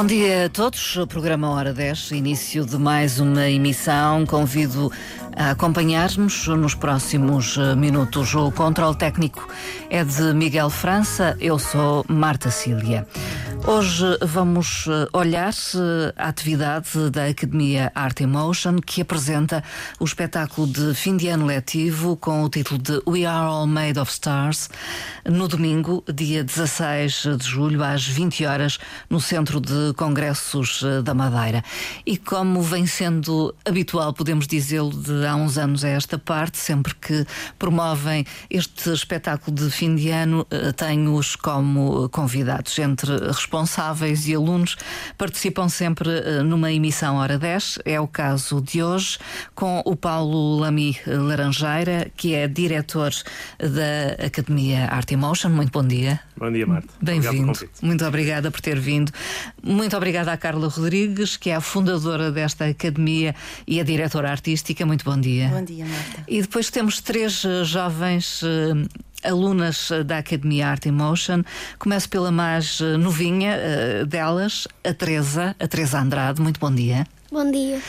Bom dia a todos. O programa Hora 10, início de mais uma emissão. Convido a acompanhar-nos nos próximos eh, minutos. O controle técnico é de Miguel França. Eu sou Marta Cília. Hoje vamos eh, olhar a atividade da Academia Art Emotion, que apresenta o espetáculo de fim de ano letivo com o título de We Are All Made of Stars, no domingo, dia 16 de julho, às 20 horas, no Centro de Congressos eh, da Madeira. E como vem sendo habitual, podemos dizê-lo, de há uns anos a esta parte, sempre que promovem este espetáculo de fim de ano, eh, tenho-os como convidados, entre responsáveis e alunos participam sempre eh, numa emissão hora 10. É o caso de hoje com o Paulo Lamy Laranjeira, que é diretor da Academia Art Emotion. Muito bom dia. Bom dia, Marta. Bem-vindo. Muito obrigada por ter vindo. Muito obrigada à Carla Rodrigues, que é a fundadora desta academia e a diretora artística. Muito bom dia. Bom dia, Marta. E depois temos três eh, jovens alunas da Academia Art Emotion. Começo pela mais novinha uh, delas, a Teresa, a Teresa Andrade. Muito bom dia. Bom dia.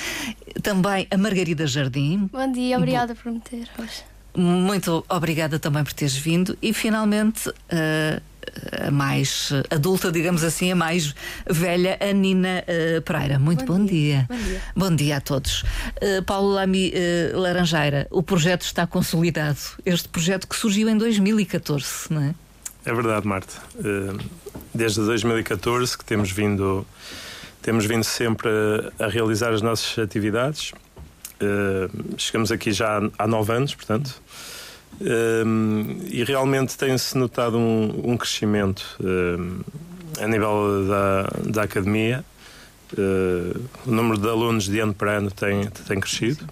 Também a Margarida Jardim. Bom dia, obrigada por me ter hoje. Muito obrigada também por teres vindo. E finalmente. Uh, a mais adulta, digamos assim, a mais velha, a Nina uh, Pereira. Muito bom, bom, dia. dia. bom, dia. Bom dia. a todos. Uh, Paulo Lamy uh, Laranjeira, o projeto está consolidado. Este projeto que surgiu em 2014, não é? É verdade, Marta. Desde 2014 que temos vindo, temos vindo sempre a, a realizar as nossas atividades. Chegamos aqui já há nove anos, portanto. Um, e realmente tem-se notado um, um crescimento um, a nível da, da academia. Uh, o número de alunos de ano para ano tem, tem crescido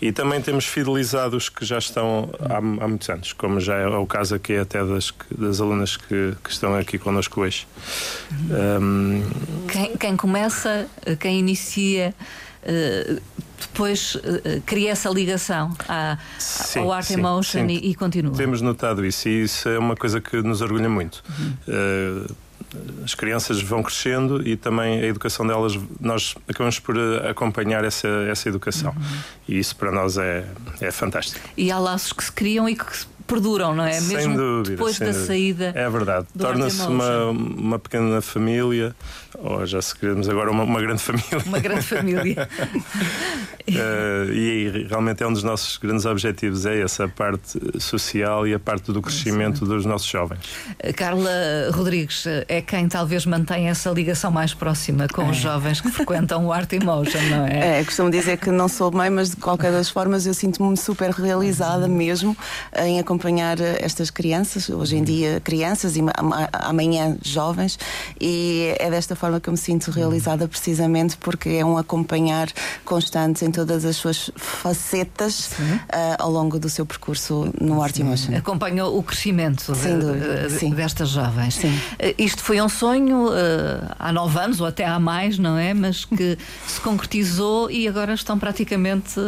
e também temos fidelizado os que já estão há, há muitos anos, como já é o caso aqui até das, das alunas que, que estão aqui connosco hoje. Um... Quem, quem, começa, quem inicia. Uh, depois uh, cria essa ligação à, sim, ao Art sim, Emotion sim. E, e, continua. Temos notado isso e isso é uma coisa que nos orgulha muito. Uhum. Uh, as crianças vão crescendo e também a educação delas, nós acabamos por acompanhar essa, essa educação. Uhum. E isso para nós é, é fantástico. E há laços que se criam e que perduram, não é? Sem Mesmo dúvida, depois sem da dúvida. saída. É verdade. Torna-se uma, uma pequena família, ou já se queremos agora uma, uma grande família. Uma grande família. uh, e realmente é um dos nossos grandes objetivos, é essa parte social e a parte do crescimento Sim. dos nossos jovens. Carla Rodrigues é quem talvez mantém essa ligação mais próxima com é. os jovens que frequentam o Art Emotion, não é? É, costumo dizer que não sou mãe, mas de qualquer das formas eu sinto-me super realizada mesmo em acompanhar estas crianças, hoje em dia crianças e amanhã jovens, e é desta forma que eu me sinto realizada precisamente porque é um acompanhar constante em todas as suas facetas uh, ao longo do seu percurso no Art Emotion. Acompanha o crescimento de, de, destas jovens. Sim. Uh, isto foi um sonho uh, há nove anos ou até há mais, não é? Mas que se concretizou e agora estão praticamente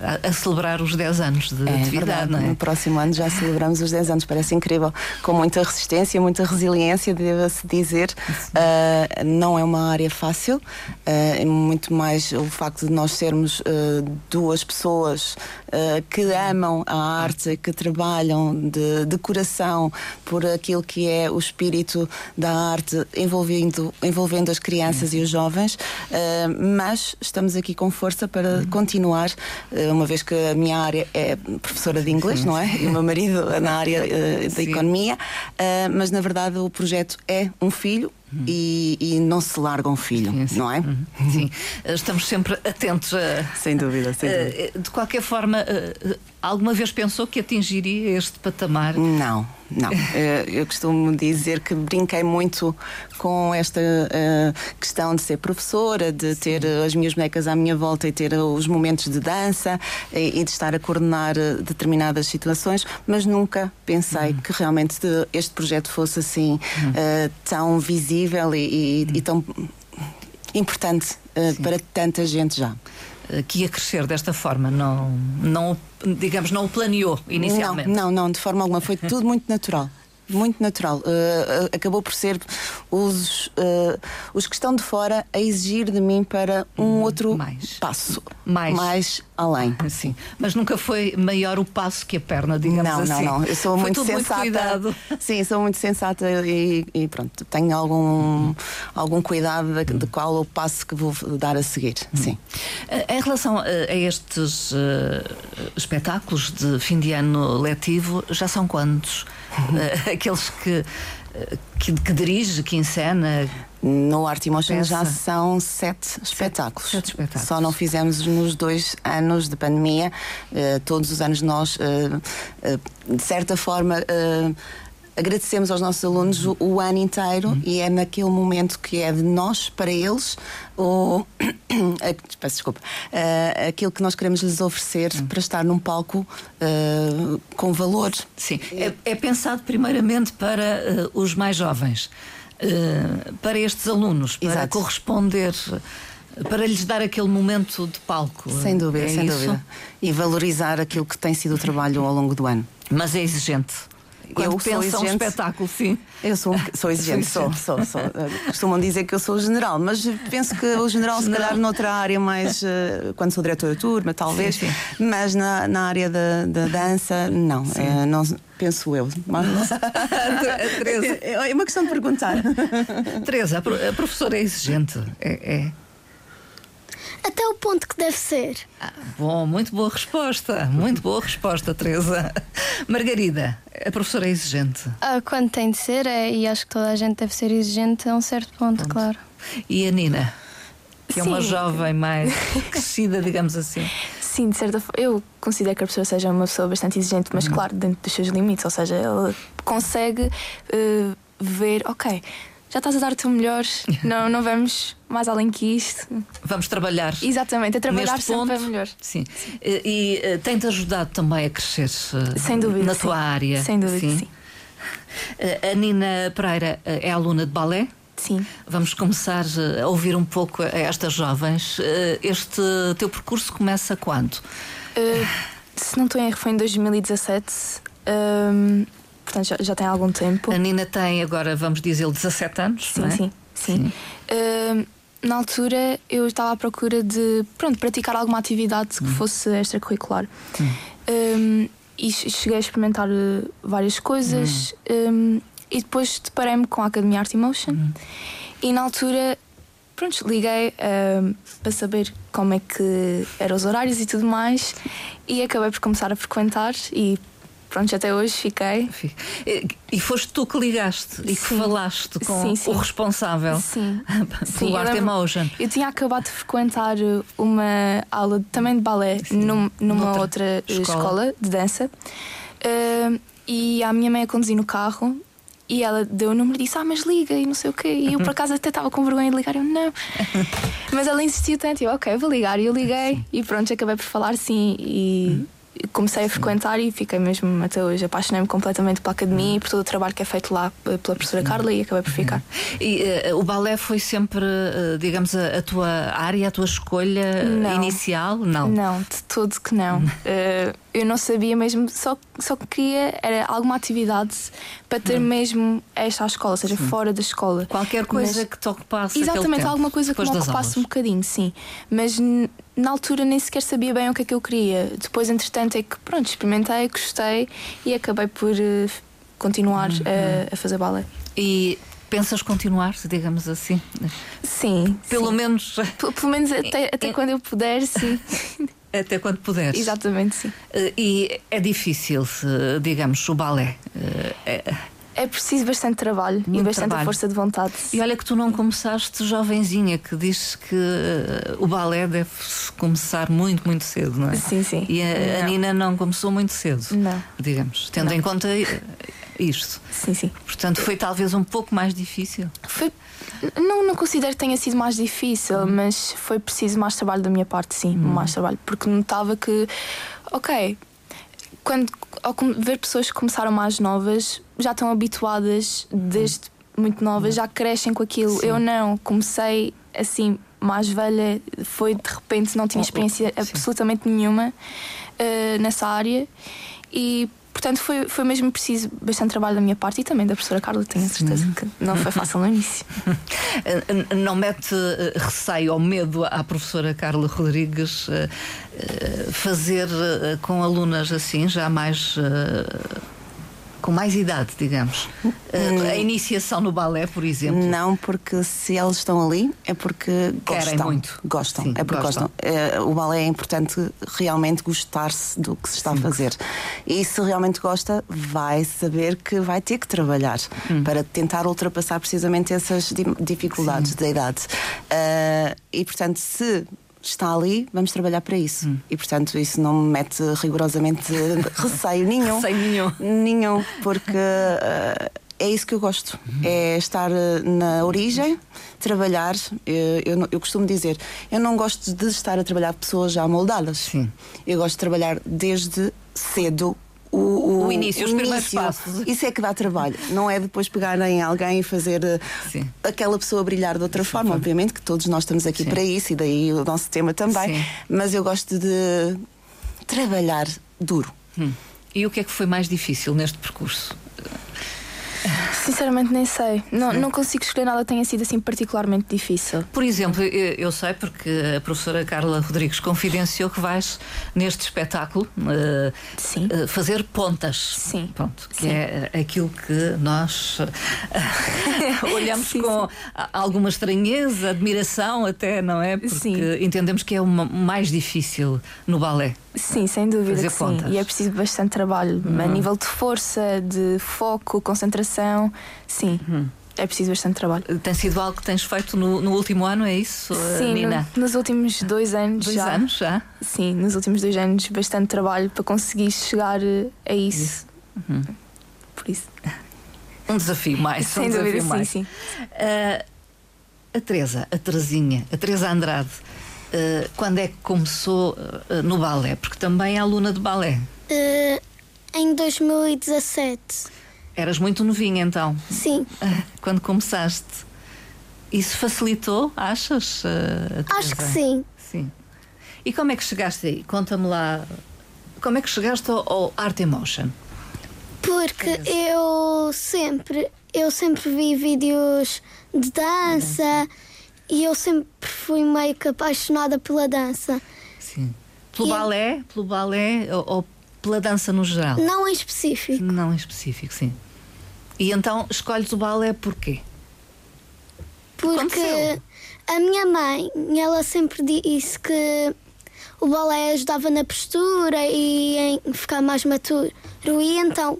a, a, celebrar os 10 anos de é, atividade, verdade. não é? No próximo ano já celebramos os 10 anos, parece incrível, com muita resistência, muita resiliência, deva-se dizer. Uh, não é uma área fácil, uh, muito mais o facto de nós sermos uh, duas pessoas que amam a arte, que trabalham de, de coração por aquilo que é o espírito da arte envolvendo, envolvendo as crianças e os jovens, mas estamos aqui com força para continuar, uma vez que a minha área é professora de inglês, não é? E o meu marido na área uh, da economia, uh, mas na verdade o projeto é um filho. Uhum. E, e, não se larga um filho, sim, sim. não é? Uhum. Sim, estamos sempre atentos a. Sem dúvida, sem dúvida. De qualquer forma, alguma vez pensou que atingiria este patamar? Não, não. Eu costumo dizer que brinquei muito com esta questão de ser professora, de ter as minhas bonecas à minha volta e ter os momentos de dança e de estar a coordenar determinadas situações, mas nunca pensei uhum. que realmente este projeto fosse assim uhum. tão visível e, e, e tão importante para tanta gente já que ia crescer desta forma, não, não digamos, não o planeou inicialmente? Não, não, não, de forma alguma, foi tudo muito natural. muito natural. Uh, acabou por ser os, uh, os que estão de fora a exigir de mim para um hum, outro mais. passo. Mais. mais além. Sim. Mas nunca foi maior o passo que a perna, digamos não, assim. Não, não, Eu sou foi muito sensata. Muito cuidado. Sim, sou muito sensata e, e pronto, tenho algum, algum cuidado de, de, qual o passo que vou dar a seguir. Hum. Sim. Em relação a estes uh, espetáculos de fim de ano letivo, já são quantos? Uh, aqueles que que, que, dirige, que encena? No Art Emotion já são sete espetáculos. Sete espetáculos. Só não fizemos nos dois anos de pandemia. Uh, todos os anos nós, uh, uh, de certa forma, agradecemos aos nossos alunos o, o ano inteiro uhum. e é naquele momento que é de nós para eles o peço desculpa uh, aquilo que nós queremos lhes oferecer uhum. para estar num palco uh, com valor. Sim, é, é pensado primeiramente para uh, os mais jovens, para estes alunos, para Exato. corresponder para lhes dar aquele momento de palco. Sem dúvida, é sem isso? dúvida. E valorizar aquilo que tem sido o trabalho ao longo do ano. Mas é exigente. Eu pensa um espetáculo, sim. Eu sou, sou exigente, sou, sou, sou, Costumam dizer que eu sou o general, mas penso que o general, se calhar, noutra área mais. Uh, quando sou diretora de turma, talvez. Sim, sim. Mas na, na área da, da dança, não. Uh, não penso eu. Mas... Teresa. É uma questão de perguntar. Teresa, a professora é exigente. é... é até o ponto que deve ser. Ah, bom, muito boa resposta. Muito boa resposta, Teresa. Margarida, a professora é exigente. Ah, quando tem de ser, é, e acho que toda a gente deve ser exigente a um certo ponto, ponto. claro. E a Nina? Que Sim. é uma jovem mais crescida, digamos assim. Sim, de certa forma. Eu considero que a professora seja uma pessoa bastante exigente, mas, uhum. claro, dentro dos seus limites. Ou seja, ela consegue uh, ver, ok, já estás a dar o teu melhor, não, não vamos mais além que isto. Vamos trabalhar. Exatamente, a trabalhar Neste sempre ponto, melhor. Sim. E, e eh, tem-te ajudado também a crescer eh, Sem dúvida, na sim. tua área. Sem dúvida, sim. sim. Eh, a Nina Pereira é aluna de balé? Sim. Vamos começar a ouvir um pouco a estas jovens. Este teu percurso começa quando? Uh, se não estou em erro, foi em 2017. Um, portanto já, já tem algum tempo. A Nina tem agora, vamos dizer, 17 anos. Sim, é? sim, sim. sim. Uh, na altura eu estava à procura de pronto, praticar alguma atividade que hum. fosse extracurricular. Hum. Um, e cheguei a experimentar eh, várias coisas hum. um, e depois deparei-me com a Academia Art Emotion hum. e na altura pronto, liguei para saber como é que eram os horários e tudo mais e acabei por começar a frequentar e pronto, até hoje fiquei. E foste tu que ligaste e que falaste com sim, sim. o responsável sim. pelo Art Emotion. Eu tinha acabado de frequentar uma aula também de balé num, numa Noutra outra escola. escola. de dança uh, e a minha mãe a conduzir no carro e ela deu o número e disse: Ah, mas liga e não sei o quê. E eu por acaso até estava com vergonha de ligar. Eu não. mas ela insistiu tanto. E eu, ok, vou ligar. E eu liguei. E pronto, acabei por falar sim. E comecei a frequentar e fiquei mesmo até hoje. Apaixonei-me completamente pela academia e por todo o trabalho que é feito lá pela professora Carla e acabei por ficar. E uh, o balé foi sempre, uh, digamos, a, a, tua área, a tua escolha não. inicial? Não. Não, de todo que não. uh, eu não sabia mesmo, só, só queria era alguma atividade para ter hum. mesmo esta à escola, ou seja, sim. fora da escola. Qualquer coisa Mas, que te ocupasse. Exatamente, alguma coisa que me ocupasse aulas. um bocadinho, sim. Mas na altura nem sequer sabia bem o que é que eu queria. Depois, entretanto, é que pronto, experimentei, gostei e acabei por uh, continuar uhum. a, a, fazer balé. E pensas continuar, digamos assim? Sim. Pelo sim. menos. P pelo menos até, até quando eu puder, sim. Até quando puderes. Exatamente, sim. Uh, e é difícil, digamos, o balé. Uh, é é preciso bastante trabalho Muito e bastante trabalho. força de vontade. E olha que tu não começaste jovenzinha, que diz que uh, o balé deve começar muito, muito cedo, não é? Sim, sim. E a, a Nina não começou muito cedo. Não. Digamos, tendo não. em conta eh, isto. Sim, sim. Portanto, foi talvez um pouco mais difícil. Foi. Não, não considero que tenha sido mais difícil, uhum. mas foi preciso mais trabalho da minha parte, sim, uhum. mais trabalho, porque notava que, ok, quando ao ver pessoas que começaram mais novas já estão habituadas desde muito novas, já crescem com aquilo. Sim. Eu não, comecei assim mais velha, foi de repente, não tinha oh, oh, experiência absolutamente nenhuma uh, nessa área e Portanto, foi, foi mesmo preciso bastante trabalho da minha parte e também da professora Carla, tenho a certeza que não foi fácil no início. Não mete eh, receio ou medo à professora Carla Rodrigues eh, fazer com alunas assim, já mais com mais idade, digamos. Hum. A iniciação no balé, por exemplo. Não, porque se eles estão ali é porque Querem gostam. muito. Gostam. Sim, é porque gostam. gostam. Uh, o balé é importante realmente gostar-se do que se está Sim. a fazer. E se realmente gosta, vai saber que vai ter que trabalhar hum. para tentar ultrapassar precisamente essas dificuldades Sim. da idade. Uh, e portanto, se está ali, vamos trabalhar para isso. Hum. E portanto isso não me mete rigorosamente receio nenhum. receio nenhum. Nenhum, porque uh, é isso que eu gosto. Uhum. É estar eh, na origem, trabalhar. Eu, eu, eu, costumo dizer, eu não gosto de estar a trabalhar pessoas já moldadas. Sim. Eu gosto de trabalhar desde cedo o, o, o, início, o os primeiros passos. Isso é que dá trabalho. Não é depois pegar em alguém e fazer eh, Sim. aquela pessoa brilhar de outra Sim. forma. Obviamente que todos nós estamos aqui Sim. para isso e daí o nosso tema também. Mas eu gosto de trabalhar duro. Hum. E o que é que foi mais difícil neste percurso? Sinceramente nem sei. Não, não consigo escolher nada que tenha sido assim particularmente difícil. Por exemplo, eu sei porque a professora Carla Rodrigues confidenciou que vais neste espetáculo uh, Sim. Uh, fazer pontas. Sim. Pronto, que Sim. é aquilo que nós uh, olhamos sim, com sim. alguma estranheza, admiração até, não é? Porque entendemos que é o mais difícil no balé. Sim, sem dúvida sim. E é preciso bastante trabalho a uhum. nível de força, de foco, concentração. Sim. Uhum. É preciso bastante trabalho. Tem sido algo que tens feito no, no último ano, é isso, Sim, Nina? No, nos últimos dois anos dois já. anos já? Sim, nos últimos dois anos, bastante trabalho para conseguir chegar a isso. Uhum. Por isso. Um desafio mais. Sem um dúvida, mais. sim, sim. Uh, a Teresa, a Terezinha, a Teresa Andrade uh, quando é que começou uh, no balé? Porque também é aluna de balé. Uh, em 2017. Eras muito novinha então? Sim. quando começaste. Isso facilitou, achas? Acho que sim. Sim. E como é que chegaste aí? Conta-me lá. Como é que chegaste ao, ao Art Emotion? Porque eu sempre, eu sempre vi vídeos de dança e eu sempre fui meio que apaixonada pela dança. Sim. Pelo e balé? Pelo balé ou, ou, pela dança no geral? Não em específico. Não em específico, sim. E então escolhes o balé porquê? Porque a minha mãe, ela sempre disse que o balé ajudava na postura e em ficar mais maturo. E então,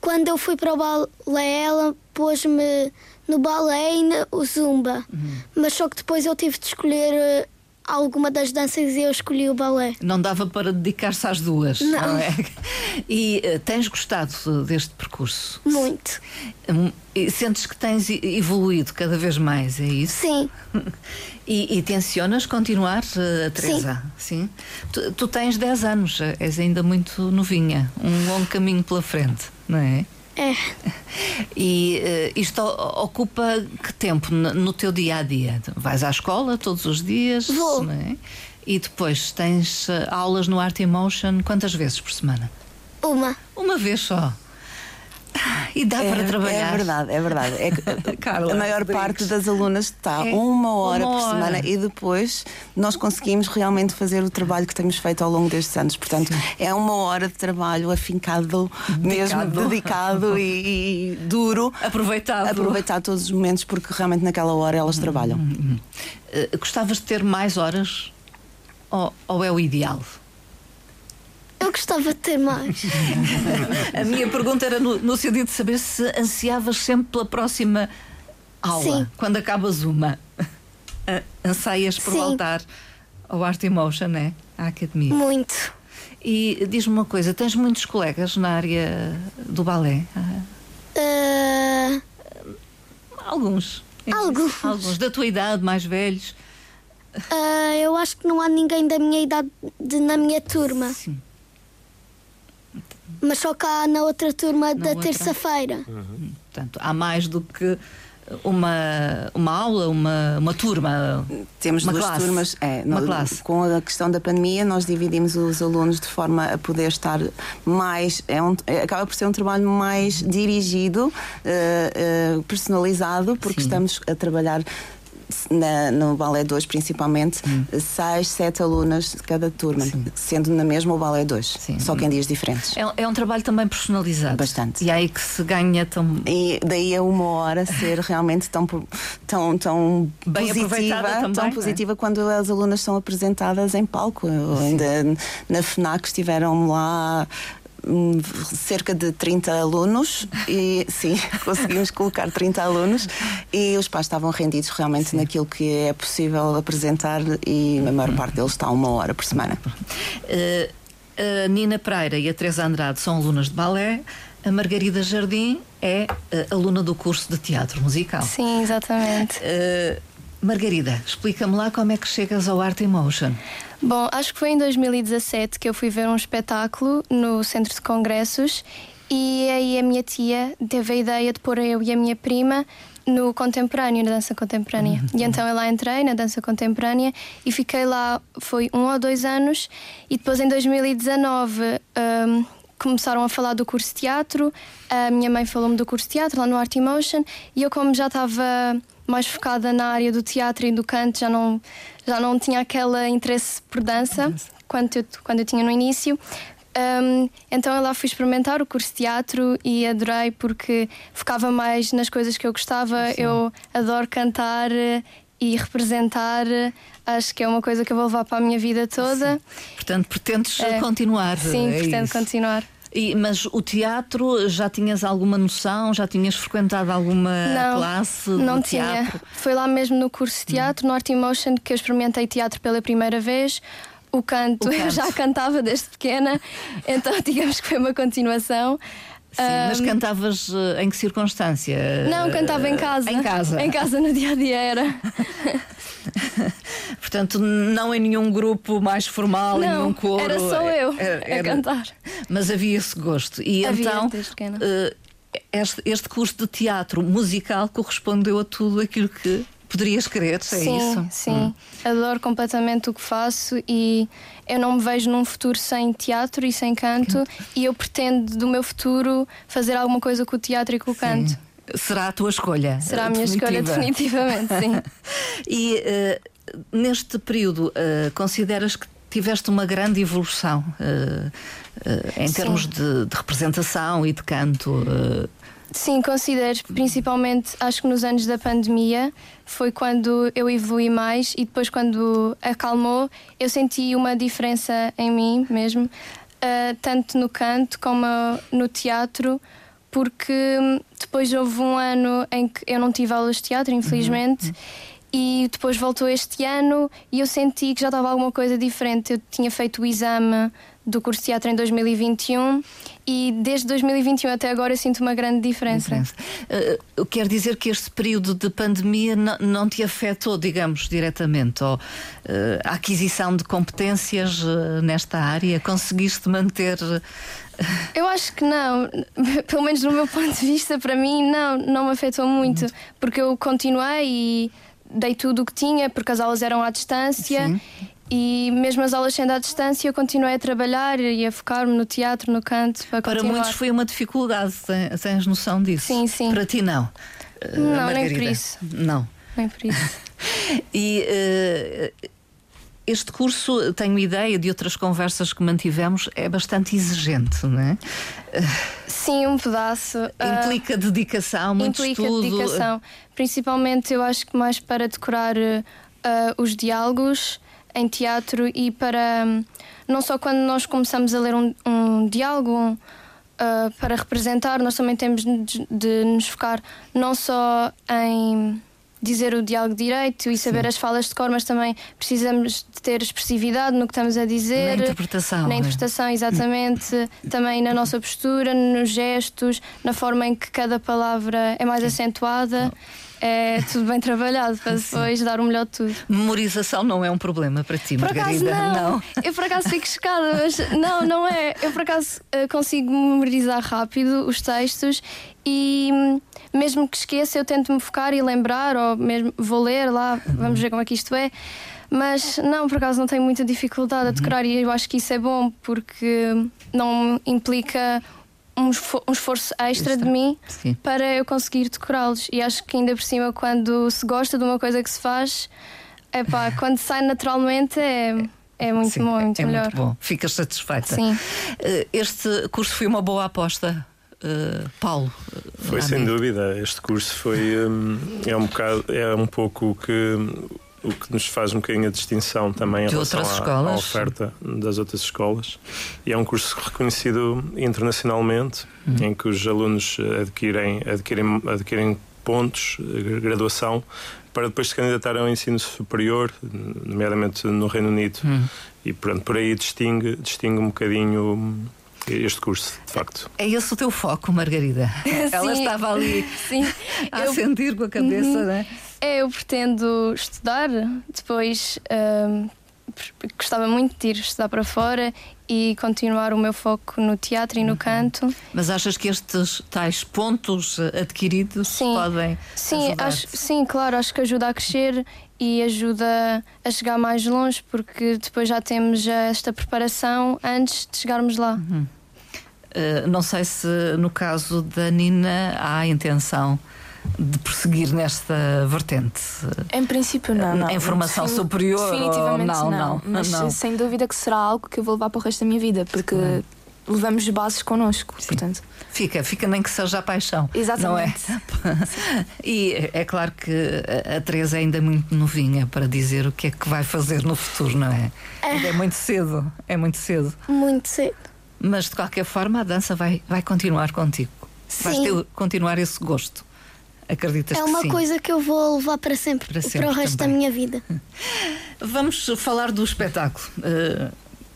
quando eu fui para o balé, ela pôs-me no balé e no zumba. Uhum. Mas só que depois eu tive de escolher uh, alguma das danças e eu escolhi o balé. Não dava para dedicar-se às duas, não, não é? E uh, tens gostado deste percurso? Muito. Um, sentes que tens evoluído cada vez mais, é isso? Sim. e, e tensionas continuar, uh, Teresa? Sim. Sim? Tu, tu tens 10 anos, és ainda muito novinha, um longo caminho pela frente, não é? É. E uh, isto ocupa que tempo no teu dia a dia? Vais à escola todos os dias? Vou. É? E depois tens uh, aulas no Art Emotion quantas vezes por semana? Uma. Uma vez só. E dá é, para trabalhar. É verdade, é verdade. É que Carla, a maior parte das alunas está é uma hora uma por hora. semana e depois nós conseguimos realmente fazer o trabalho que temos feito ao longo destes anos. Portanto, é uma hora de trabalho afincado, dedicado. mesmo dedicado e, e, duro. Aproveitado. Aproveitar todos os momentos porque realmente naquela hora elas hum, trabalham. Hum, hum. Uh, gostavas de ter mais horas ou, ou é o ideal? Eu gostava de ter mais. a minha pergunta era no, no sentido de saber se ansiavas sempre pela próxima aula, Sim. quando acabas uma. Anseias por Sim. voltar ao Art Emotion, né? À academia. Muito. E diz-me uma coisa: tens muitos colegas na área do balé? Uh... Alguns. Alguns. Alguns. Da tua idade, mais velhos? Uh, eu acho que não há ninguém da minha idade de, na minha turma. Sim. Mas só cá na outra turma na da terça-feira. Uhum. Portanto, há mais do que uma, uma aula, uma, uma turma? Temos uma duas classe. turmas. É, uma no, classe. Com a questão da pandemia, nós dividimos os alunos de forma a poder estar mais. É um, é, acaba por ser um trabalho mais dirigido, uh, uh, personalizado, porque Sim. estamos a trabalhar na, no Balé 2 principalmente, hum. seis, sete alunas de cada turma, Sim. sendo na mesma o Balé 2, só que em dias diferentes. É, é, um trabalho também personalizado. Bastante. E é aí que se ganha tão. E daí a uma hora ser realmente tão, tão, tão Bem positiva, também, tão positiva é? quando as alunas são apresentadas em palco. Ainda na FNAC estiveram lá cerca de 30 alunos e sim, conseguimos colocar 30 alunos e os pais estavam rendidos realmente sim. naquilo que é possível apresentar e a maior parte deles está uma hora por semana. Uh, a Nina Pereira e a Teresa Andrade são alunas de balé. A Margarida Jardim é uh, aluna do curso de teatro musical. Sim, exatamente. Uh, Margarida, explica-me lá como é que chegas ao Art Emotion. Bom, acho que foi em 2017 que eu fui ver um espetáculo no Centro de Congressos e aí a minha tia teve a ideia de pôr eu e a minha prima no contemporâneo, na dança contemporânea. Uhum. E então eu lá entrei na dança contemporânea e fiquei lá, foi um ou dois anos, e depois em 2019 um, começaram a falar do curso de teatro, a minha mãe falou-me do curso de teatro lá no Art Emotion, e eu, como já estava mais focada na área do teatro e do canto, já não, já não tinha aquele interesse por dança quando eu, quando eu tinha no início. Um, então eu lá fui experimentar o curso de teatro e adorei porque focava mais nas coisas que eu gostava. Sim. Eu adoro cantar e representar. Acho que é uma coisa que eu vou levar para a minha vida toda. Sim. Portanto, pretendes é, continuar. Sim, é pretendo isso. continuar. E, mas o teatro, já tinhas alguma noção? Já tinhas frequentado alguma não, classe não tinha. Teatro? Foi lá mesmo no curso de teatro, no Art Emotion, que eu experimentei teatro pela primeira vez. O canto, o canto. eu já cantava desde pequena, então digamos que foi uma continuação. Sim, um, mas cantavas eh, em que circunstância? Não, cantava em casa. Em casa. Em casa no dia a dia era. Portanto, não em nenhum grupo mais formal, não, em nenhum coro. Era só eu era, era, a cantar. Mas havia esse gosto. E havia, então. Uh, este, este curso de teatro musical correspondeu a tudo aquilo que poderias querer, é sim, isso? Sim, hum. adoro completamente o que faço e eu não me vejo num futuro sem teatro e sem canto e eu pretendo do meu futuro fazer alguma coisa com o teatro e com o sim. canto. Será a tua escolha? Será a minha definitiva. escolha, definitivamente, sim. e uh, neste período, uh, consideras que tiveste uma grande evolução uh, em termos de, de, representação e de canto? Sim, considero, principalmente acho que nos anos da pandemia foi quando eu evolui mais e depois quando acalmou eu senti uma diferença em mim mesmo, uh, tanto no canto como no teatro, porque depois houve um ano em que eu não tive aulas de teatro, infelizmente. Uhum. E depois voltou este ano e eu senti que já estava alguma coisa diferente. Eu tinha feito o exame do curso de teatro em 2021 e desde 2021 até agora eu sinto uma grande diferença. diferença. Uh, quer dizer que este período de pandemia não, não te afetou, digamos, diretamente ou, uh, a aquisição de competências uh, nesta área? Conseguiste manter. Eu acho que não, pelo menos do meu ponto de vista, para mim, não, não me afetou muito, porque eu continuei e dei tudo o que tinha, porque as aulas eram à distância. Sim. E mesmo as aulas sendo à distância, eu continuei a trabalhar e a focar-me no teatro, no canto. Para, para muitos foi uma dificuldade, tens noção disso? Sim, sim. Para ti, não? Não, nem por isso. Não. Nem por isso. e. Uh, este curso, tenho ideia de outras conversas que mantivemos, é bastante exigente, não é? Sim, um pedaço. Implica uh, dedicação, muito implica estudo. dedicação. Principalmente, eu acho que mais para decorar uh, os diálogos em teatro e para não só quando nós começamos a ler um, um diálogo um, uh, para representar, nós também temos de, de, nos focar não só em dizer o diálogo direito e saber Sim. as falas de cor, mas também precisamos de ter expressividade no que estamos a dizer. Na interpretação. Na é? interpretação, é? exatamente. também na nossa postura, nos gestos, na forma em que cada palavra é mais acentuada. Não é tudo bem trabalhado para depois dar o melhor de tudo. Memorização não é um problema para ti, por Margarida? Acaso não. não. Eu por acaso fico chocada, mas não, não é. Eu por acaso eh, consigo memorizar rápido os textos e mesmo que esqueça, eu tento me focar e lembrar, ou mesmo vou ler lá, vamos ver como é que isto é. Mas não, por acaso não tenho muita dificuldade a decorar e eu acho que isso é bom porque não implica um, esforço extra, extra. de mim Sim. para eu conseguir decorá-los. E acho que ainda por cima, quando se gosta de uma coisa que se faz, é pá, quando sai naturalmente é. É muito Sim, bom, é muito é melhor. Muito bom, ficas satisfeita. Sim. Eh, este curso foi uma boa aposta, uh, Paulo. Foi sem dúvida. Este curso foi um, é um bocado, é um pouco o que o que nos faz um bocadinho a distinção também de em relação à, à, oferta das outras escolas. E é um curso reconhecido internacionalmente, uhum. em que os alunos adquirem, adquirem, adquirem pontos, graduação, para depois se candidatarem ao ensino superior, nomeadamente no Reino Unido. Uhum. E pronto, por aí distingue, distingue um bocadinho este curso, de facto. É esse o teu foco, Margarida? Ela estava ali Sim. a eu... sentir com a cabeça, uhum. não é? É, eu pretendo estudar, depois uh, gostava muito de ir estudar para fora e continuar o meu foco no teatro e no uhum. canto. Mas achas que estes tais pontos adquiridos sim. podem sim, acho, sim, claro, acho que ajuda a crescer e ajuda a chegar mais longe, porque depois já temos esta preparação antes de chegarmos lá. Uhum. Uh, não sei se no caso da Nina há a intenção de prosseguir nesta vertente? Em princípio, não. não. Em formação Sim, superior? Definitivamente não, não, não. Mas não. sem dúvida que será algo que eu vou levar para o resto da minha vida, porque Sim. levamos bases connosco. Sim. Portanto. Fica, fica nem que seja a paixão. Exatamente. Não é? e é claro que a Teresa é ainda muito novinha para dizer o que é que vai fazer no futuro, não é? é. É muito cedo. É muito cedo. Muito cedo. Mas de qualquer forma a dança vai, vai continuar contigo. Sim. Vais ter, continuar esse gosto. Acreditas É uma que coisa que eu vou levar para sempre, para, sempre, para o resto também. da minha vida. Vamos falar do espetáculo. Uh,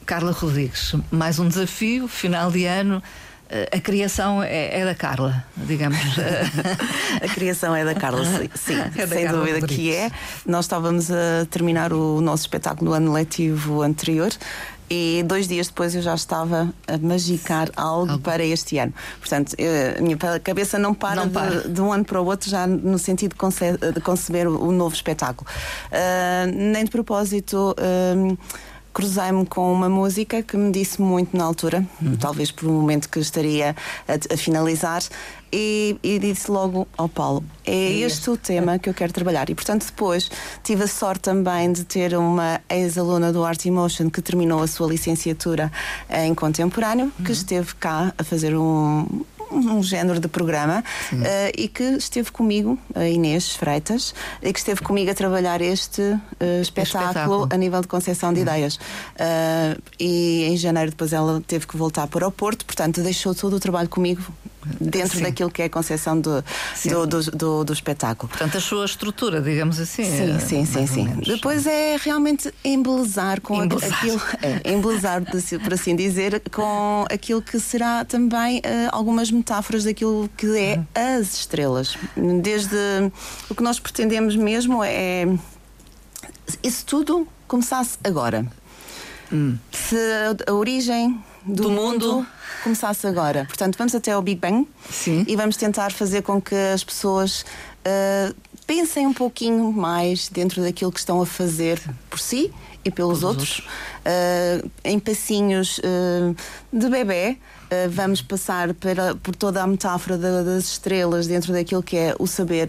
Carla Rodrigues, mais um desafio, final de ano. Uh, a criação é, é, da Carla, digamos. a criação é da Carla, sim, sim é sem Carla dúvida Rodrigues. que é. Nós estávamos a terminar o nosso espetáculo no ano letivo anterior e dois dias depois eu já estava a magicar algo, algo. para este ano. Portanto, eu, a minha cabeça não para, não para. De, de, um ano para o outro, já no sentido de, conce de conceber o, o, novo espetáculo. Uh, nem de propósito. Uh, cruzei-me com uma música que me disse muito na altura, uhum. talvez por um momento que estaria a, a finalizar, e, e, disse logo ao Paulo: é este o tema que eu quero trabalhar. E portanto, depois tive a sorte também de ter uma ex-aluna do Art Emotion que terminou a sua licenciatura em contemporâneo, uhum. que esteve cá a fazer um, um género de programa uh, e que esteve comigo, a Inês Freitas, e que esteve comigo a trabalhar este uh, espetáculo, espetáculo, a nível de concepção de ideias. Uh, e em janeiro depois ela teve que voltar para o Porto, portanto deixou todo o trabalho comigo dentro Sim. daquilo que é a concepção do, do, do, do, do, espetáculo. Portanto, a sua estrutura, digamos assim. Sim, é, sim, sim, sim. Depois é realmente embelezar com embelezar. aquilo. É, embelezar, por assim dizer, com aquilo que será também uh, algumas metáforas daquilo que é uhum. as estrelas. Desde o que nós pretendemos mesmo é isso tudo começasse agora. Hum. Se a origem do, do mundo, mundo começasse agora. Portanto, vamos até ao Big Bang Sim. e vamos tentar fazer com que as pessoas uh, pensem um pouquinho mais dentro daquilo que estão a fazer por si e pelos outros, outros. Uh, em passinhos uh, de bebê. Uh, vamos passar pela, por toda a metáfora das estrelas dentro daquilo que é o saber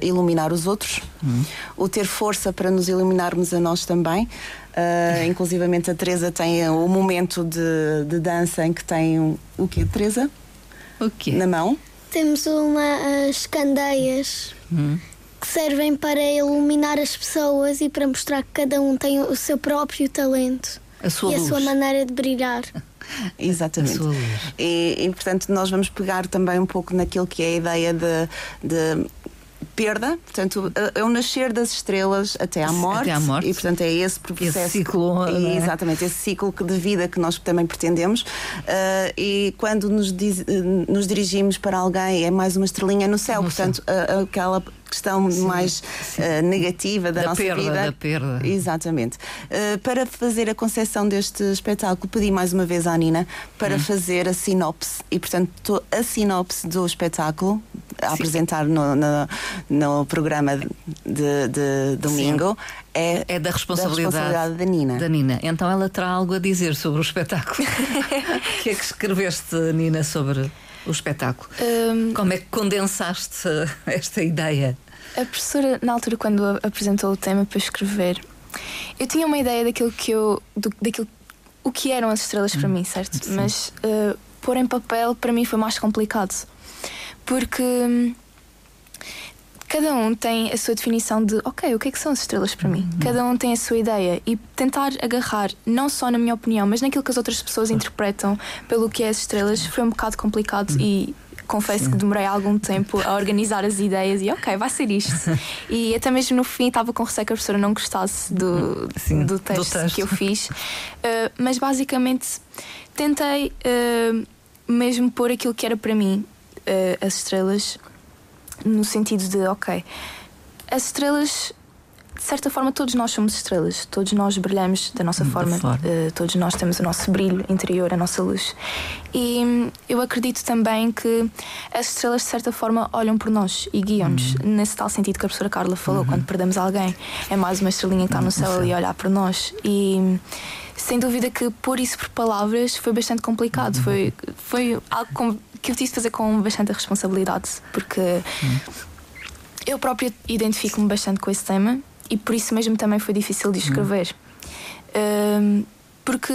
iluminar os outros, uhum. o ter força para nos iluminarmos a nós também. Uh, inclusivamente a Teresa tem o momento de, de dança em que tem o, o quê, Teresa? O quê? Na mão. Temos umas candeias hum. que servem para iluminar as pessoas e para mostrar que cada um tem o seu próprio talento a sua e luz. a sua maneira de brilhar. Exatamente. E, e, portanto nós vamos pegar também um pouco naquilo que é a ideia de, de perda, portanto, é o nascer das estrelas até à morte. Até à morte. E, portanto, é esse processo. Esse ciclo. É? Exatamente, esse ciclo de vida que nós também pretendemos. Uh, e quando nos, diz, nos dirigimos para alguém, é mais uma estrelinha no céu. No portanto, céu. aquela questão sim, mais sim. Uh, negativa da, da nossa perda, vida. Da perda. Exatamente. Uh, para fazer a concepção deste espetáculo, pedi mais uma vez à Nina para hum. fazer a sinopse. E, portanto, a sinopse do espetáculo, a apresentar no, no, no, programa de, de domingo, é, é da, responsabilidade da responsabilidade da Nina. Da Nina. Então ela terá algo a dizer sobre o espetáculo. O que é que escreveste, Nina, sobre o espetáculo? Um, Como é que condensaste esta ideia? A professora, na altura, quando apresentou o tema para escrever, eu tinha uma ideia daquilo que eu. Do, daquilo, o que eram as estrelas para hum, mim, certo? Sim. Mas uh, pôr em papel para mim foi mais complicado. Porque hum, cada um tem a sua definição de, ok, o que é que são as estrelas para mim? Uhum. Cada um tem a sua ideia e tentar agarrar, não só na minha opinião, mas naquilo que as outras pessoas interpretam pelo que é as estrelas, foi um bocado complicado uhum. e confesso Sim. que demorei algum tempo a organizar as ideias e ok, vai ser isto. e até mesmo no fim estava com receio que a professora não gostasse do, Sim, do, texto do, texto que eu fiz. Uh, mas basicamente tentei uh, mesmo pôr aquilo que era para mim uh, as estrelas no sentido de, ok, as estrelas, de certa forma, todos nós somos estrelas, todos nós brilhamos da nossa forma, forma. Uh, todos nós temos o nosso brilho interior, a nossa luz. E hum, eu acredito também que as estrelas, de certa forma, olham por nós e guiam-nos, uhum. nesse tal sentido que a professora Carla falou, uhum. quando perdemos alguém, é mais uma estrelinha que está no céu ali olhar para nós. E hum, sem dúvida que pôr isso por palavras foi bastante complicado. Uhum. Foi, foi algo que eu tive de fazer com bastante responsabilidade, porque uhum. eu própria identifico-me bastante com esse tema e por isso mesmo também foi difícil de escrever. Uhum. porque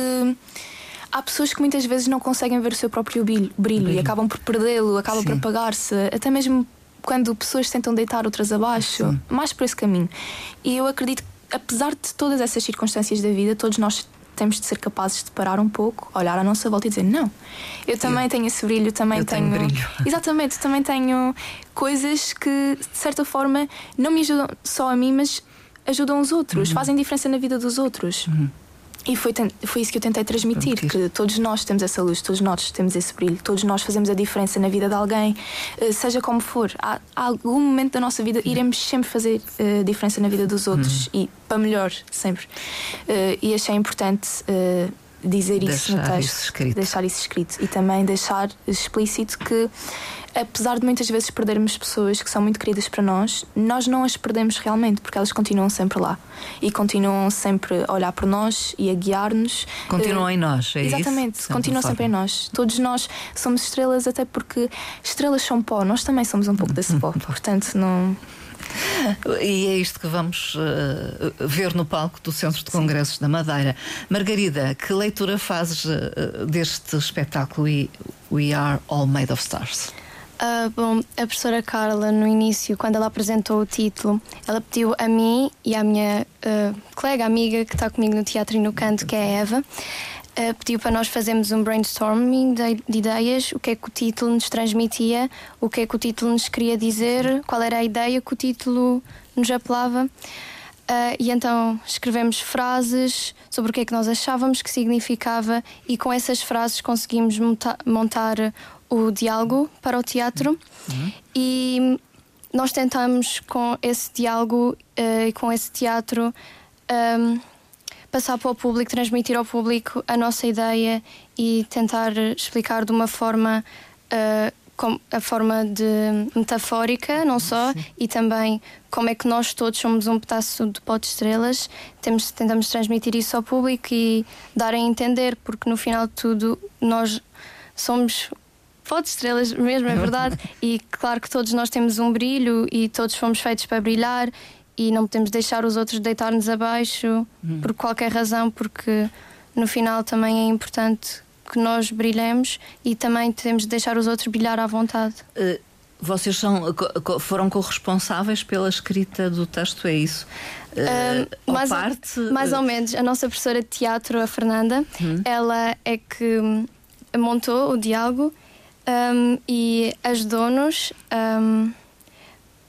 há pessoas que muitas vezes não conseguem ver o seu próprio brilho, brilho e acabam por perdê-lo, acabam Sim. por apagar-se, até mesmo quando pessoas tentam deitar outras abaixo, Sim. mais por esse caminho. E eu acredito que, apesar de todas essas circunstâncias da vida, todos nós temos de ser capazes de parar um pouco, olhar à nossa volta e dizer: Não, eu também eu, tenho esse brilho, também eu tenho. tenho brilho. Exatamente, também tenho coisas que, de certa forma, não me ajudam só a mim, mas ajudam os outros, uhum. fazem diferença na vida dos outros. Uhum. E foi, foi isso que eu tentei transmitir: que todos nós temos essa luz, todos nós temos esse brilho, todos nós fazemos a diferença na vida de alguém, eh, seja como for. Há, há algum momento da nossa vida iremos sempre fazer uh, diferença na vida dos outros uhum. e para melhor, sempre. Uh, e achei importante. Uh, dizer deixar isso no texto, isso escrito. deixar isso escrito e também deixar explícito que apesar de muitas vezes perdermos pessoas que são muito queridas para nós, nós não as perdemos realmente, porque elas continuam sempre lá e continuam sempre a olhar por nós e a guiar-nos. Continuam uh, em nós, é Exatamente, isso? continuam sempre em nós. Todos nós somos estrelas, até porque estrelas são pó, nós também somos um pouco desse pó, portanto não. E é isto que vamos uh, ver no palco do Centro de Congressos Sim. da Madeira. Margarida, que leitura fazes uh, deste espetáculo We Are All Made of Stars? Uh, bom, a professora Carla, no início, quando ela apresentou o título, ela pediu a mim e à minha uh, colega amiga que está comigo no teatro e no canto, que é a Eva, uh, pediu para nós fazermos um brainstorming de, de, ideias, o que é que o título nos transmitia, o que é que o título nos queria dizer, qual era a ideia que o título nos apelava. Uh, e então escrevemos frases sobre o que é que nós achávamos que significava, e com essas frases conseguimos monta montar o diálogo para o teatro uhum. e nós tentamos com esse diálogo uh, e com esse teatro um, ehm, passar para o público, transmitir ao público a nossa ideia e tentar explicar de uma forma uh, com a forma de metafórica, não só, Sim. e também como é que nós todos somos um pedaço de pó de estrelas. Temos, tentamos transmitir isso ao público e dar a entender, porque no final de tudo nós somos pó de estrelas mesmo, é verdade. e claro que todos nós temos um brilho e todos fomos feitos para brilhar e não podemos deixar os outros deitar-nos abaixo hum. por qualquer razão, porque no final também é importante que nós brilhemos e também temos de deixar os outros brilhar à vontade. Uh, vocês são, foram corresponsáveis pela escrita do texto, é isso? Uh, mais, parte, mais ou menos. A nossa professora de teatro, a Fernanda, hum. ela é que montou o diálogo um, e ajudou-nos um,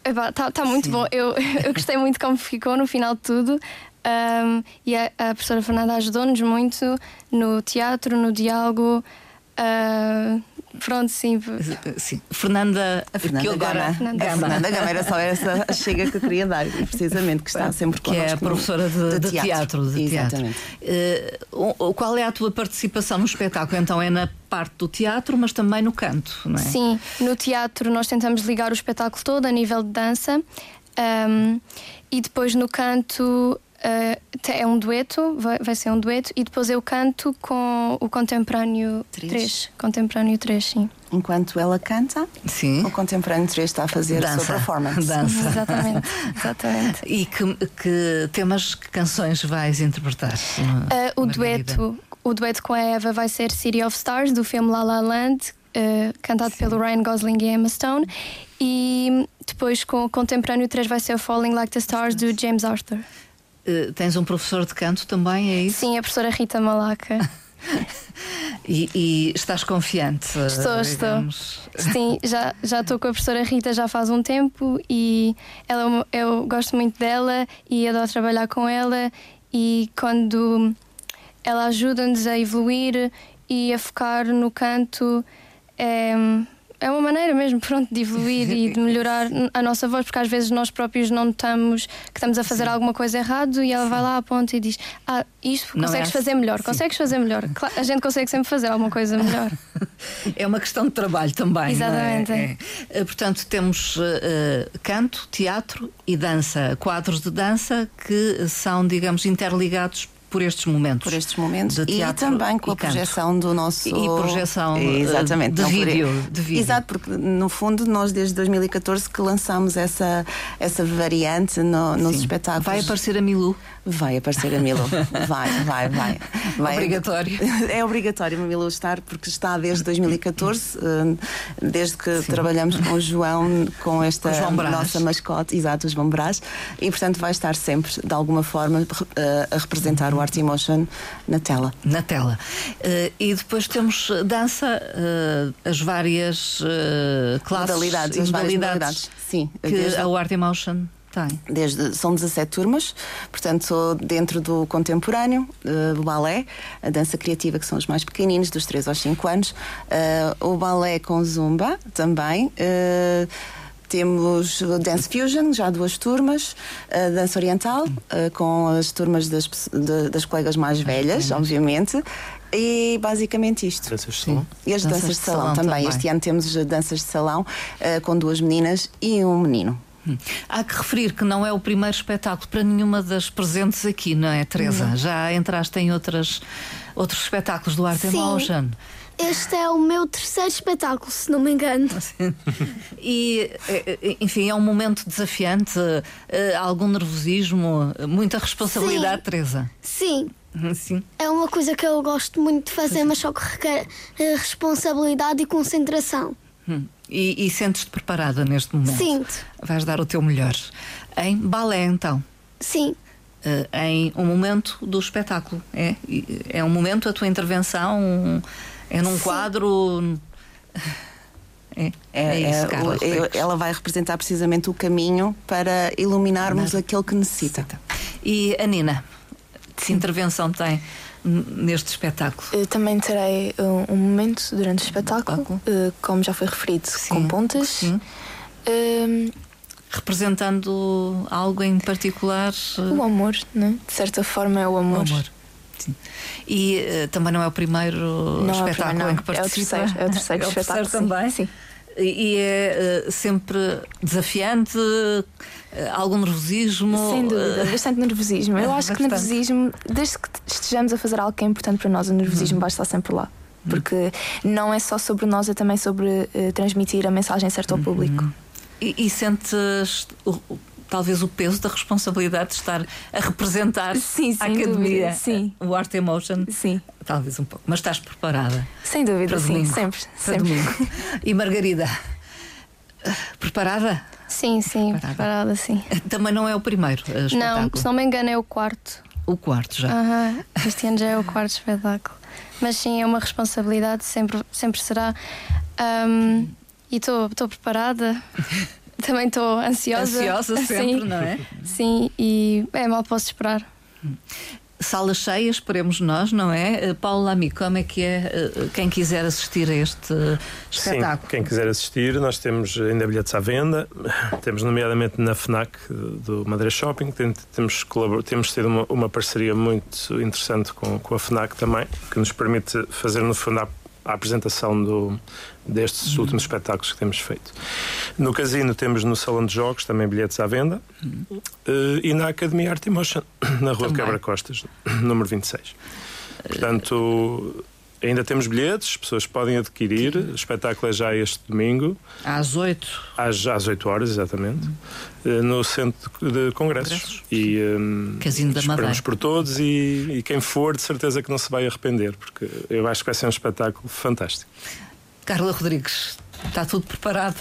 Está tá muito Sim. bom. Eu, eu gostei muito como ficou no final de tudo. Um, e a, a professora Fernanda ajudou-nos muito no teatro, no diálogo. Uh, Pronto, sim. sim. Fernanda, a Fernanda que agora, Gama. Gama. A Fernanda Gama era só essa chega que eu queria dar, precisamente, que está sempre Que é a professora de, de, de teatro. De Exatamente. Teatro. Uh, qual é a tua participação no espetáculo? Então é na parte do teatro, mas também no canto, não é? Sim, no teatro nós tentamos ligar o espetáculo todo a nível de dança. Um, e depois no canto Uh, é um dueto, vai, vai, ser um dueto, e depois eu canto com o Contemporâneo 3. 3 contemporâneo 3, sim. Enquanto ela canta, sim. o Contemporâneo 3 está a fazer dança, a sua performance. Dança. exatamente, exatamente. E que, que temas, que canções vais interpretar? Uh, o, dueto, o dueto com a Eva vai ser City of Stars, do filme La La Land, Uh, cantado Sim. pelo Ryan Gosling e Emma Stone. E depois com o Contemporâneo 3 vai ser Falling Like the Stars do James Arthur. Uh, tens um professor de canto também, é isso? Sim, a professora Rita Malaca. e, e, estás confiante? Estou, digamos. estou. Sim, já, já estou com a professora Rita já faz um tempo e ela, eu gosto muito dela e adoro trabalhar com ela e quando ela ajuda-nos a evoluir e a focar no canto é, é uma maneira mesmo pronto, de evoluir e de melhorar a nossa voz, porque às vezes nós próprios não notamos que estamos a fazer Sim. alguma coisa errado e ela Sim. vai lá, aponta e diz: Ah, isto não consegues é fazer melhor, Sim. consegues fazer melhor. Claro, a gente consegue sempre fazer alguma coisa melhor. é uma questão de trabalho também. Exatamente. É? É. Eh, portanto, temos uh, canto, teatro e dança, quadros de dança que são, digamos, interligados por estes momentos. Por estes momentos. De teatro e também com a projeção do nosso. E projeção eh, Exatamente. De, vídeo, de vídeo. Exato, porque no fundo nós desde 2014 que lançámos essa, essa variante no, nos espetáculos. Vai aparecer a Milu? Vai aparecer a Milu. vai, vai, vai, vai. Obrigatório. É obrigatório a Milu estar, porque está desde 2014, eh, desde que Sim. trabalhamos com o João, com esta com nossa mascote, exato, o João Brás, e portanto vai estar sempre, de alguma forma, eh, a representar o Art Emotion na tela. Na tela. Uh, e depois temos dança, uh, as várias uh, classes modalidades, as modalidades, modalidades. Sim, que desde... a Art Emotion tem. Desde, são 17 turmas, portanto, dentro do contemporâneo, do balé, a dança criativa, que são os mais pequeninos, dos 3 aos 5 anos, o balé com zumba também. Temos Dance Fusion, já duas turmas, a Dança Oriental, com as turmas das, de, das colegas mais velhas, obviamente, e basicamente isto. Danças de salão? E as danças, danças de, salão, salão também. também. Este ano temos danças de salão uh, com duas meninas e um menino. Hum. Há que referir que não é o primeiro espetáculo para nenhuma das presentes aqui, não é, Teresa? Não. Já entraste em outras, outros espetáculos do Art Emotion. Este é o meu terceiro espetáculo, se não me engano. E, eh, enfim, é um momento desafiante, eh, algum nervosismo, muita responsabilidade, Sim. Teresa? Sim. Sim. É uma coisa que eu gosto muito de fazer, mas só que requer eh, responsabilidade e concentração. Hum. E, e sentes-te preparada neste momento? Sinto. Vais dar o teu melhor. Em balé, então? Sim. Uh, em um momento do espetáculo. É, é um momento, a tua intervenção, um, é num Sim. quadro. É, é, é isso, Carlos, é, ela vai representar precisamente o caminho para iluminarmos aquele que necessita. E a Nina, que intervenção tem neste espetáculo? Eu também terei um, um momento durante o espetáculo, uh, como já foi referido, Sim. com pontas. Sim. Uh, Representando algo em particular? O amor, né? de certa forma é o amor. O amor. Sim. E uh, também não é o primeiro não espetáculo é em que participa? É o terceiro, é o terceiro, é o espetáculo. Terceiro também? Sim. E é uh, sempre desafiante, uh, algum nervosismo? Sem dúvida, bastante nervosismo. Eu acho bastante. que nervosismo, desde que estejamos a fazer algo que é importante para nós, o nervosismo uhum. vai estar sempre lá. Uhum. Porque não é só sobre nós, é também sobre transmitir a mensagem certa ao uhum. público. E, e sentes talvez o peso da responsabilidade de estar a representar sim, a academia, dúvida, sim. o Art Emotion. Sim. Talvez um pouco, mas estás preparada? Sem dúvida, sim, domingo, sempre. Para sempre. domingo. E Margarida, preparada? Sim, sim, preparada, preparada sim. Também não é o primeiro espetáculo? Não, se não me engano é o quarto. O quarto já? Uhum. Este ano já é o quarto espetáculo. Mas sim, é uma responsabilidade, sempre, sempre será. Um, e estou preparada. também estou ansiosa. Ansiosa sempre, Sim. não é? Sim, e é mal posso esperar. Sala cheia, esperemos nós, não é? Eh, Paulo Lamy, como é que é eh, quem quiser assistir a este espetáculo? Sim, quem quiser assistir, nós temos ainda bilhetes à venda, temos nomeadamente na FNAC do Madeira Shopping, temos, temos tido uma, uma parceria muito interessante com, com a FNAC também, que nos permite fazer no fundo a a apresentação do, destes uhum. últimos espetáculos que temos feito. No casino temos no Salão de Jogos também bilhetes à venda uhum. uh, e na Academia Art Motion, na Rua também. de Quebra Costas, número 26. Portanto, Ainda temos bilhetes, as pessoas podem adquirir. O espetáculo é já este domingo. Às 8? Às, às 8 horas, exatamente. Uhum. No Centro de Congressos. Congressos. E um, Casino da esperamos por todos e, e quem for, de certeza que não se vai arrepender, porque eu acho que vai ser um espetáculo fantástico. Carla Rodrigues, Está tudo preparado.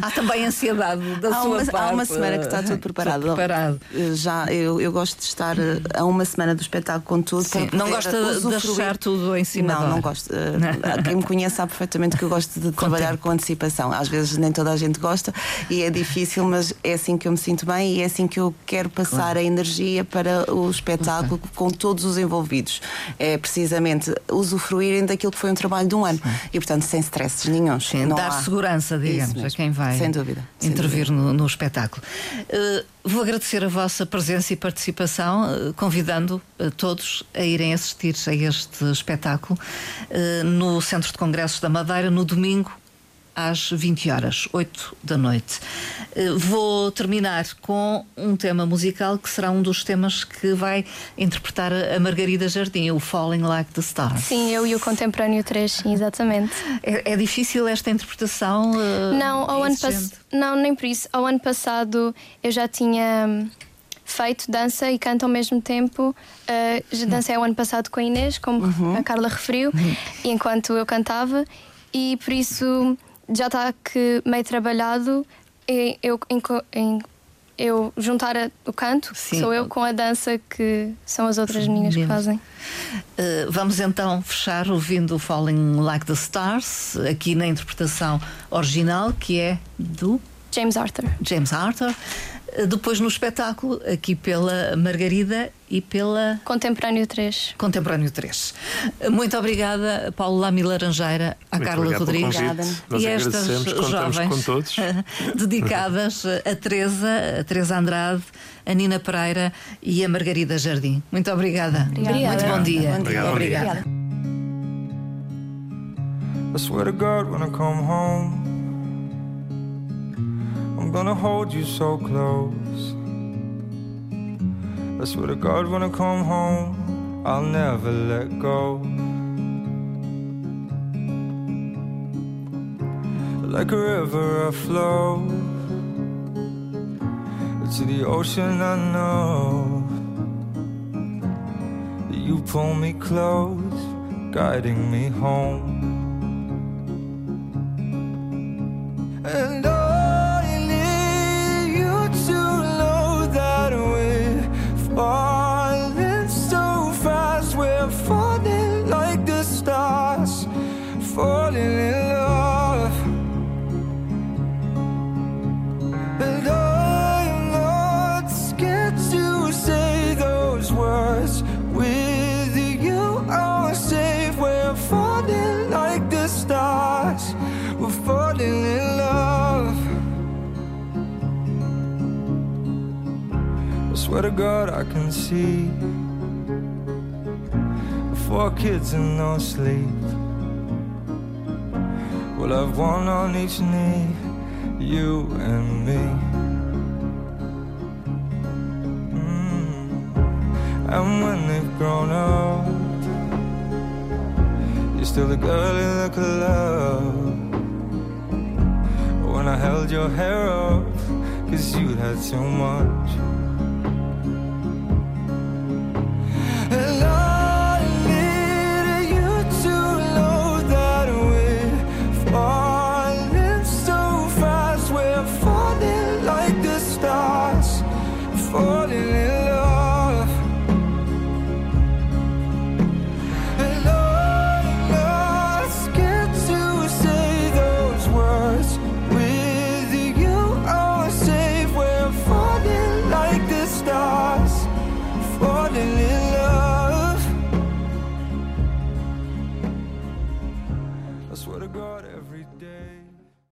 há também ansiedade da há sua uma, parte. Há uma semana que está tudo preparado. Tudo preparado. Eh, já, eu, eu gosto de estar eh, a uma semana do espetáculo com tudo. Sim. Não gosta de deixar tudo em cima Não, não gosto. Eh, quem me conhece sabe perfeitamente que eu gosto de trabalhar com antecipação. Às vezes nem toda a gente gosta e é difícil, mas é assim que eu me sinto bem e é assim que eu quero passar claro. a energia para o espetáculo com todos os envolvidos. É precisamente usufruírem daquilo que foi um trabalho de um ano. Sim. E portanto, sem stresses nenhum. Sim, não dar há... segurança digamos, a quem vai sem dúvida, sem intervir dúvida. No, no, espetáculo. Uh, vou agradecer a vossa presença e participação, uh, convidando uh, todos a irem assistir a este espetáculo no Centro de Congressos da Madeira no domingo às 20 horas, 8 da noite. Eh, vou terminar com um tema musical que será um dos temas que vai interpretar a Margarida Jardim, o Falling Like the Stars. Sim, eu e o Contemporâneo 3, sim, exatamente. É, é difícil esta interpretação? Uh, não, ao ano não, nem por isso. Ao ano passado eu já tinha hum, feito dança e canto ao mesmo tempo. Uh, dancei ao ano passado com a Inês, como uhum. a Carla referiu, uhum. enquanto eu cantava, e por isso já está que meio trabalhado e eu, em, em, eu juntar a, o canto, Sim. que sou eu, com a dança, que são as outras Sim, meninas que fazem. Uh, vamos então fechar ouvindo Falling Like the Stars, aqui na interpretação original, que é do James Arthur. James Arthur. Eh, depois no espetáculo, aqui pela Margarida e pela. Contemporâneo 3. Contemporâneo 3. Muito obrigada, Paulo Lamy Laranjeira, a Muito Carla Rodrigues e estas jovens dedicadas a Teresa, a Teresa Andrade, a Nina Pereira e a Margarida Jardim. Muito obrigada. obrigada. Muito bom dia. Bom dia. Obrigada. I swear to God when I come home I'm gonna hold you so close. I swear to God, when I come home, I'll never let go. Like a river, I flow to the ocean. I know that you pull me close, guiding me home. Swear to God, I can see four kids and no sleep. We'll have one on each knee, you and me. Mm. And when they've grown up, you're still the girl in the club. When I held your hair up, cause you had too much.